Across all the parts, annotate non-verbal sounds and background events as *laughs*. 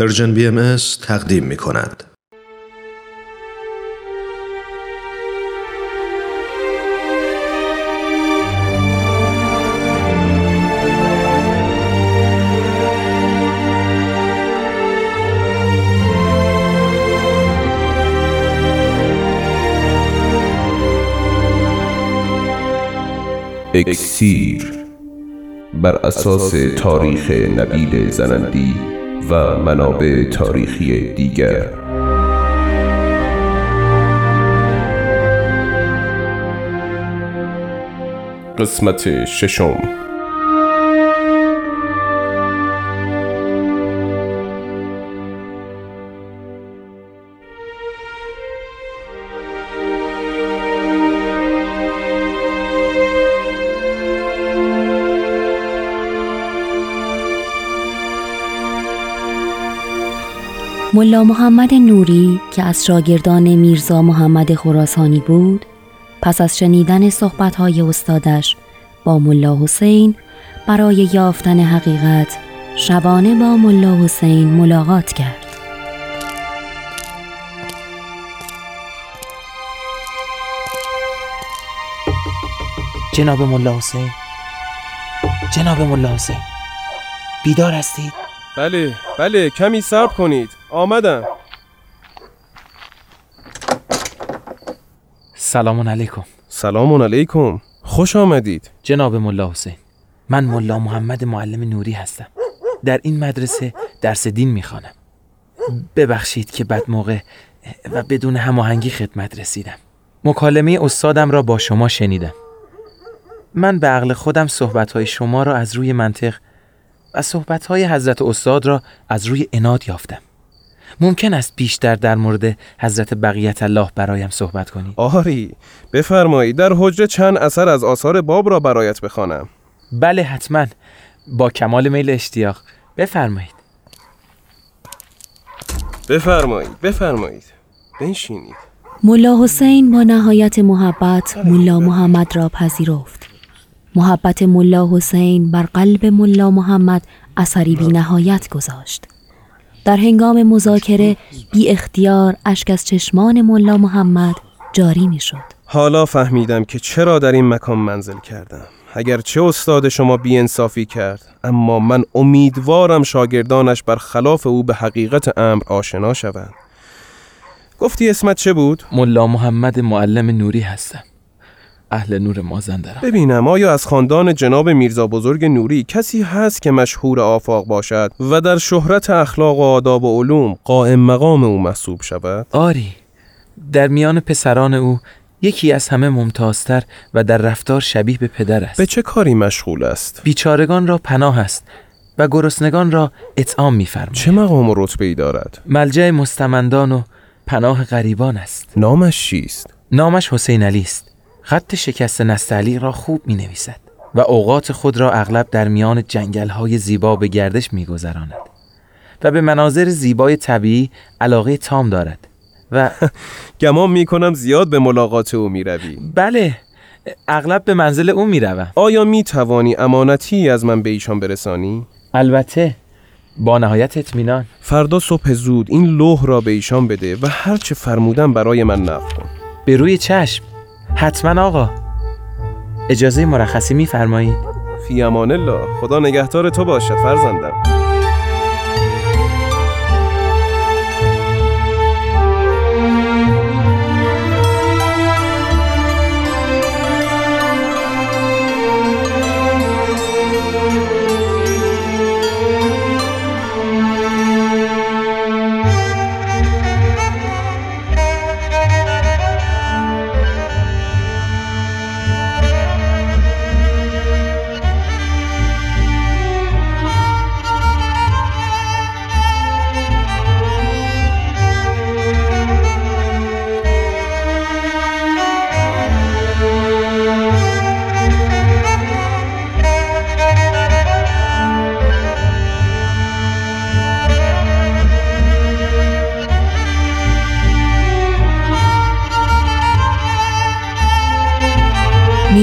پرژن بی ام تقدیم می کند. اکسیر بر اساس تاریخ نبیل زنندی و منابع تاریخی دیگر. قسمت ششم. ملا محمد نوری که از شاگردان میرزا محمد خراسانی بود پس از شنیدن صحبتهای استادش با ملا حسین برای یافتن حقیقت شبانه با ملا حسین ملاقات کرد جناب ملا حسین جناب ملا حسین بیدار هستید؟ بله بله کمی صبر کنید آمدم. سلام علیکم. سلام علیکم. خوش آمدید. جناب ملا حسین من ملا محمد معلم نوری هستم. در این مدرسه درس دین می‌خوانم. ببخشید که بد موقع و بدون هماهنگی خدمت رسیدم. مکالمه استادم را با شما شنیدم. من به عقل خودم صحبتهای شما را از روی منطق و صحبتهای حضرت استاد را از روی اناد یافتم. ممکن است بیشتر در مورد حضرت بقیت الله برایم صحبت کنی؟ آری بفرمایید در حجره چند اثر از آثار باب را برایت بخوانم. بله حتما. با کمال میل اشتیاق. بفرمایید. بفرمایید بفرمایید. بنشینید. ملا حسین با نهایت محبت ملا محمد را پذیرفت. محبت ملا حسین بر قلب ملا محمد اثری بی نهایت گذاشت. در هنگام مذاکره بی اختیار اشک از چشمان ملا محمد جاری می شد. حالا فهمیدم که چرا در این مکان منزل کردم اگر چه استاد شما انصافی کرد اما من امیدوارم شاگردانش بر خلاف او به حقیقت امر آشنا شوند گفتی اسمت چه بود؟ ملا محمد معلم نوری هستم اهل نور مازندران ببینم آیا از خاندان جناب میرزا بزرگ نوری کسی هست که مشهور آفاق باشد و در شهرت اخلاق و آداب و علوم قائم مقام او محسوب شود؟ آری در میان پسران او یکی از همه ممتازتر و در رفتار شبیه به پدر است به چه کاری مشغول است؟ بیچارگان را پناه است و گرسنگان را اطعام میفرماید چه مقام و رتبه ای دارد؟ ملجع مستمندان و پناه غریبان است نامش چیست؟ نامش حسین علی است خط شکست نستعلی را خوب می نویسد و اوقات خود را اغلب در میان جنگل های زیبا به گردش می گذراند و به مناظر زیبای طبیعی علاقه تام دارد و *laughs* گمان می کنم زیاد به ملاقات او می روی بله اغلب به منزل او می روم آیا می توانی امانتی از من به ایشان برسانی؟ البته با نهایت اطمینان. فردا صبح زود این لوح را به ایشان بده و هرچه فرمودن برای من نقل کن. به روی چشم. حتما آقا. اجازه مرخصی میفرمایید. فی امان الله خدا نگهدار تو باشد فرزندم.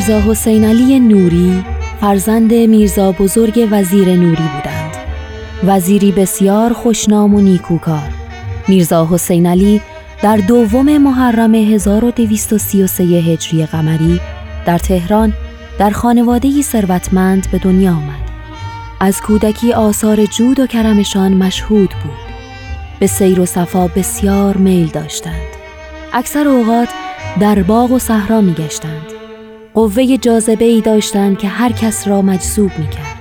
میرزا حسین علی نوری فرزند میرزا بزرگ وزیر نوری بودند وزیری بسیار خوشنام و نیکوکار میرزا حسین علی در دوم محرم 1233 هجری قمری در تهران در خانوادهی ثروتمند به دنیا آمد. از کودکی آثار جود و کرمشان مشهود بود. به سیر و صفا بسیار میل داشتند. اکثر اوقات در باغ و صحرا می گشتند. قوه جاذبه ای داشتند که هر کس را مجذوب می کرد.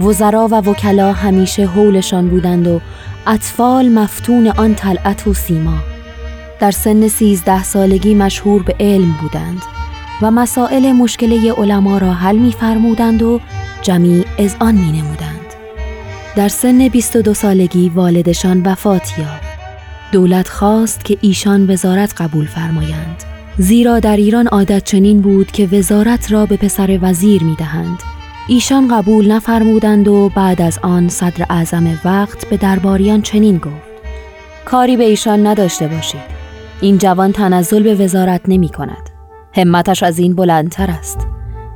وزرا و وکلا همیشه حولشان بودند و اطفال مفتون آن طلعت و سیما. در سن سیزده سالگی مشهور به علم بودند و مسائل مشکله علما را حل می فرمودند و جمیع از آن می نمودند. در سن 22 سالگی والدشان وفات یافت. دولت خواست که ایشان وزارت قبول فرمایند. زیرا در ایران عادت چنین بود که وزارت را به پسر وزیر می دهند. ایشان قبول نفرمودند و بعد از آن صدر اعظم وقت به درباریان چنین گفت. کاری به ایشان نداشته باشید. این جوان تنزل به وزارت نمی کند. همتش از این بلندتر است.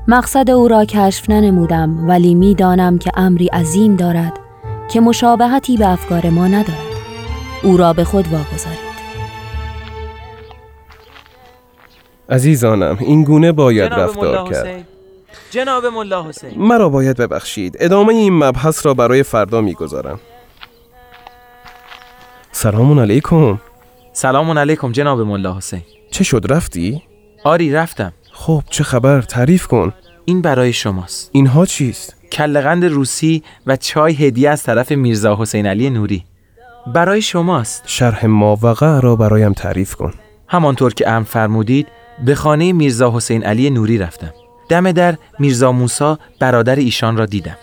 مقصد او را کشف ننمودم ولی می دانم که امری عظیم دارد که مشابهتی به افکار ما ندارد. او را به خود واگذارید. عزیزانم این گونه باید رفتار کرد. جناب ملا حسین. مرا باید ببخشید. ادامه این مبحث را برای فردا می‌گذارم. سلام علیکم. سلام علیکم جناب ملا حسین. چه شد رفتی؟ آری رفتم. خب چه خبر؟ تعریف کن. این برای شماست. اینها چیست؟ کلغند روسی و چای هدیه از طرف میرزا حسین علی نوری. برای شماست. شرح ماوقع را برایم تعریف کن. همانطور که ام فرمودید به خانه میرزا حسین علی نوری رفتم. دم در میرزا موسا برادر ایشان را دیدم.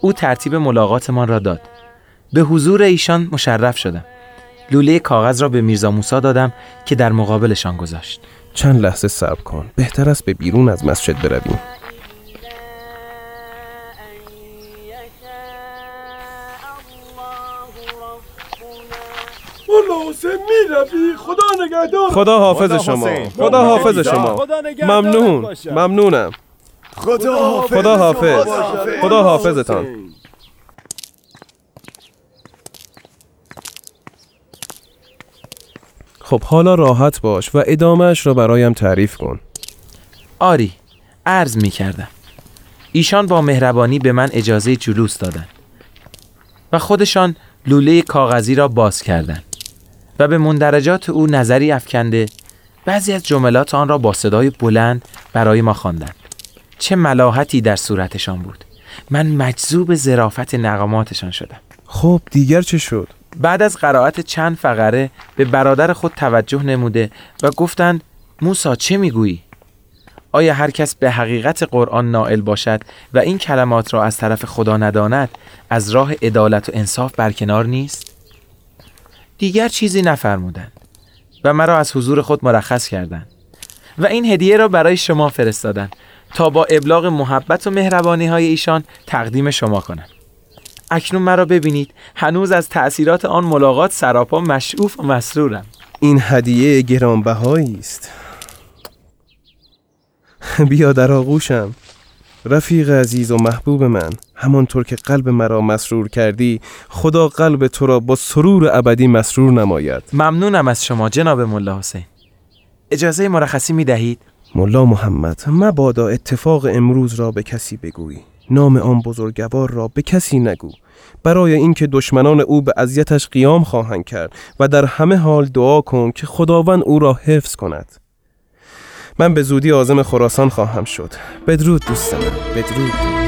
او ترتیب ملاقاتمان را داد. به حضور ایشان مشرف شدم. لوله کاغذ را به میرزا موسا دادم که در مقابلشان گذاشت. چند لحظه صبر کن. بهتر است به بیرون از مسجد برویم. خدا نگهدار. خدا حافظ شما. خدا حافظ شما. ممنون. ممنونم. خدا حافظ خدا حافظ. خدا حافظتان. خب حالا راحت باش و ادامهش را برایم تعریف کن. آری عرض می کردم ایشان با مهربانی به من اجازه جلوس دادند و خودشان لوله کاغذی را باز کردند و به مندرجات او نظری افکنده. بعضی از جملات آن را با صدای بلند برای ما خواندند. چه ملاحتی در صورتشان بود. من مجذوب ظرافت نقاماتشان شدم. خب دیگر چه شد؟ بعد از قرائت چند فقره به برادر خود توجه نموده و گفتند موسا چه می‌گویی؟ آیا هر کس به حقیقت قرآن نائل باشد و این کلمات را از طرف خدا نداند از راه عدالت و انصاف برکنار نیست؟ دیگر چیزی نفرمودند و مرا از حضور خود مرخص کردند و این هدیه را برای شما فرستادند تا با ابلاغ محبت و مهربانی های ایشان تقدیم شما کنم. اکنون مرا ببینید هنوز از تأثیرات آن ملاقات سراپا مشعوف و مسرورم. این هدیه گرانبهایی است. بیا در آغوشم. رفیق عزیز و محبوب من. همانطور که قلب مرا مسرور کردی خدا قلب تو را با سرور ابدی مسرور نماید. ممنونم از شما جناب ملا حسین. اجازه مرخصی می دهید؟ ملا محمد مبادا اتفاق امروز را به کسی بگویی. نام آن بزرگوار را به کسی نگو. برای اینکه دشمنان او به اذیتش قیام خواهند کرد و در همه حال دعا کن که خداوند او را حفظ کند. من به زودی آزم خراسان خواهم شد. بدرود دوست من بدرود.